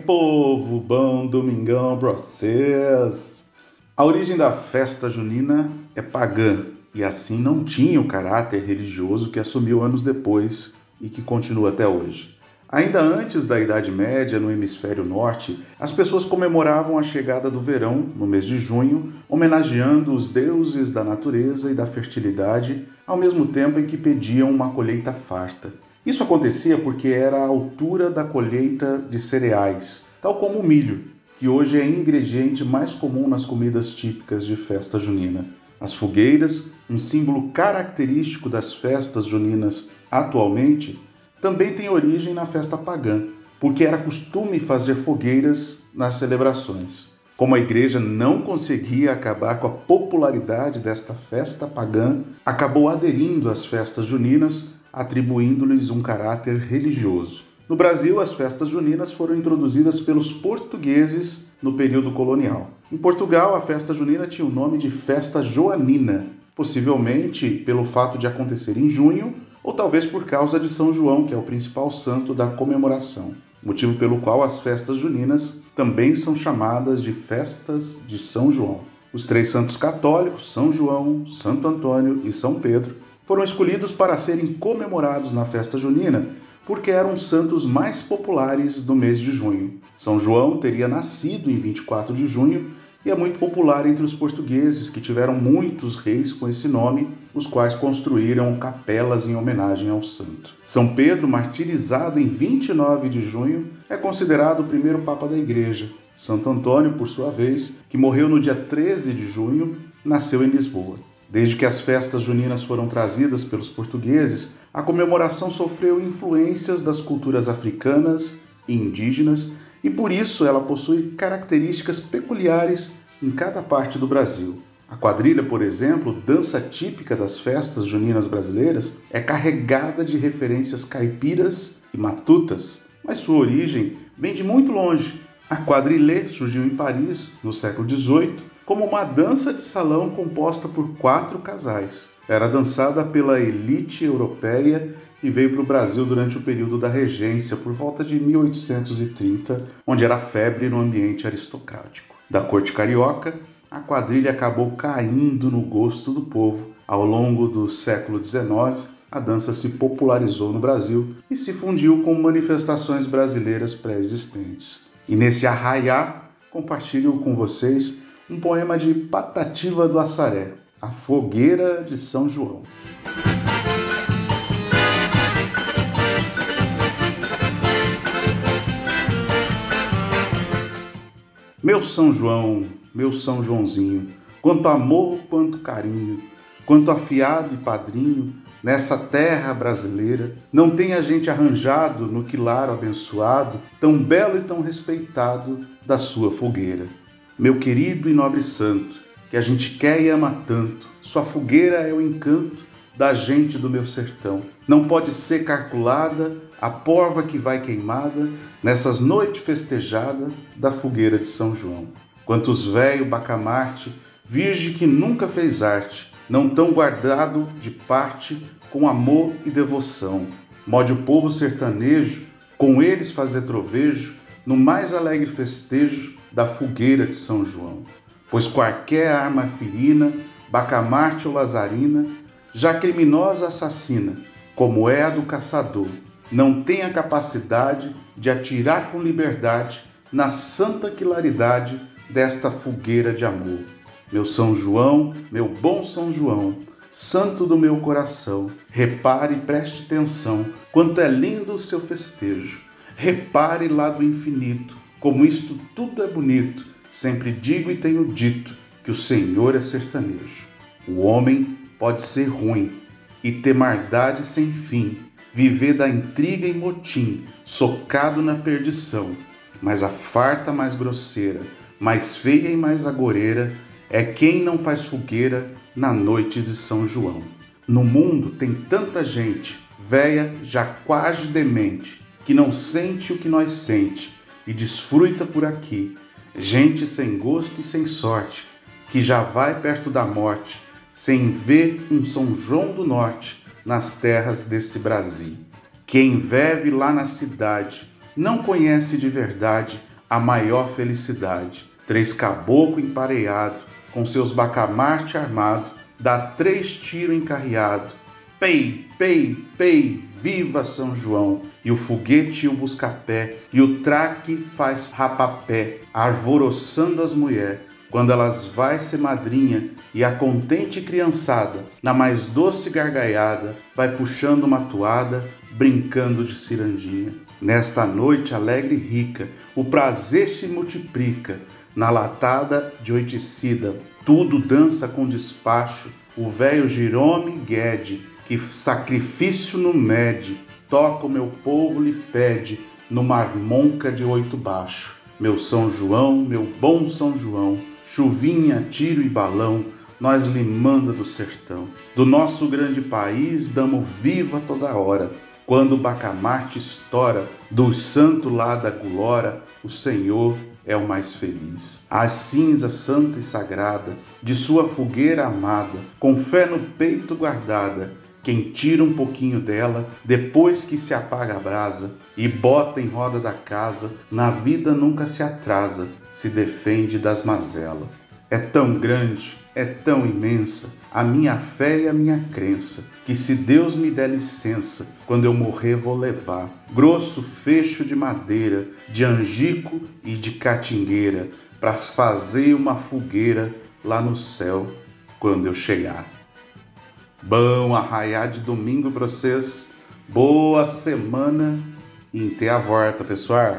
povo! Bom domingão pra vocês! A origem da festa junina é pagã e assim não tinha o caráter religioso que assumiu anos depois e que continua até hoje. Ainda antes da Idade Média, no hemisfério norte, as pessoas comemoravam a chegada do verão, no mês de junho, homenageando os deuses da natureza e da fertilidade, ao mesmo tempo em que pediam uma colheita farta. Isso acontecia porque era a altura da colheita de cereais, tal como o milho, que hoje é ingrediente mais comum nas comidas típicas de festa junina. As fogueiras, um símbolo característico das festas juninas atualmente, também têm origem na festa pagã, porque era costume fazer fogueiras nas celebrações. Como a igreja não conseguia acabar com a popularidade desta festa pagã, acabou aderindo às festas juninas atribuindo-lhes um caráter religioso. No Brasil, as festas juninas foram introduzidas pelos portugueses no período colonial. Em Portugal, a festa junina tinha o nome de Festa Joanina, possivelmente pelo fato de acontecer em junho ou talvez por causa de São João, que é o principal santo da comemoração, motivo pelo qual as festas juninas também são chamadas de festas de São João. Os três santos católicos, São João, Santo Antônio e São Pedro, foram escolhidos para serem comemorados na festa junina porque eram os santos mais populares do mês de junho. São João teria nascido em 24 de junho e é muito popular entre os portugueses, que tiveram muitos reis com esse nome, os quais construíram capelas em homenagem ao santo. São Pedro, martirizado em 29 de junho, é considerado o primeiro papa da igreja. Santo Antônio, por sua vez, que morreu no dia 13 de junho, nasceu em Lisboa. Desde que as festas juninas foram trazidas pelos portugueses, a comemoração sofreu influências das culturas africanas e indígenas e por isso ela possui características peculiares em cada parte do Brasil. A quadrilha, por exemplo, dança típica das festas juninas brasileiras, é carregada de referências caipiras e matutas, mas sua origem vem de muito longe. A quadrilha surgiu em Paris no século XVIII como uma dança de salão composta por quatro casais. Era dançada pela elite europeia e veio para o Brasil durante o período da regência, por volta de 1830, onde era febre no ambiente aristocrático. Da corte carioca, a quadrilha acabou caindo no gosto do povo. Ao longo do século XIX, a dança se popularizou no Brasil e se fundiu com manifestações brasileiras pré-existentes. E nesse arraiá, compartilho com vocês um poema de Patativa do Assaré, A Fogueira de São João. Meu São João, meu São Joãozinho, quanto amor, quanto carinho, quanto afiado e padrinho, nessa terra brasileira, não tem a gente arranjado no quilar abençoado, tão belo e tão respeitado da sua fogueira meu querido e nobre santo, que a gente quer e ama tanto. Sua fogueira é o encanto da gente do meu sertão. Não pode ser calculada a porva que vai queimada nessas noites festejadas da fogueira de São João. Quantos velho bacamarte, virgem que nunca fez arte, não tão guardado de parte com amor e devoção. Mode o povo sertanejo, com eles fazer trovejo, no mais alegre festejo da fogueira de São João. Pois qualquer arma ferina, bacamarte ou lazarina, já criminosa assassina, como é a do caçador, não tem a capacidade de atirar com liberdade na santa claridade desta fogueira de amor. Meu São João, meu bom São João, santo do meu coração, repare e preste atenção quanto é lindo o seu festejo. Repare lá do infinito como isto tudo é bonito, sempre digo e tenho dito que o Senhor é sertanejo. O homem pode ser ruim e ter maldade sem fim, viver da intriga e motim, socado na perdição. Mas a farta mais grosseira, mais feia e mais agoreira é quem não faz fogueira na noite de São João. No mundo tem tanta gente, véia já quase demente, que não sente o que nós sente e desfruta por aqui. Gente sem gosto e sem sorte, que já vai perto da morte, sem ver um São João do Norte nas terras desse Brasil. Quem vive lá na cidade não conhece de verdade a maior felicidade. Três caboclo empareado, com seus bacamarte armado, dá três tiros encarreado. Pei, pei, pei, viva São João! E o foguete e o buscapé, e o traque faz rapapé, arvoroçando as mulheres quando elas vai ser madrinha e a contente criançada, na mais doce gargalhada, vai puxando uma toada, brincando de cirandinha. Nesta noite alegre e rica, o prazer se multiplica, na latada de oiticida, tudo dança com despacho, o velho Girome Guede, que sacrifício no mede, toca o meu povo lhe pede, no marmonca de oito baixo. Meu São João, meu bom São João, chuvinha, tiro e balão, nós lhe manda do sertão. Do nosso grande país damos viva toda hora. Quando o bacamarte estoura, do santo lá da glória, o Senhor é o mais feliz. A cinza santa e sagrada de sua fogueira amada, com fé no peito guardada, quem tira um pouquinho dela, depois que se apaga a brasa, e bota em roda da casa, na vida nunca se atrasa, se defende das mazelas. É tão grande, é tão imensa a minha fé e a minha crença, que se Deus me der licença, quando eu morrer vou levar grosso fecho de madeira, de angico e de catingueira, para fazer uma fogueira lá no céu quando eu chegar. Bom arraiar de domingo para vocês. Boa semana e até a volta, pessoal.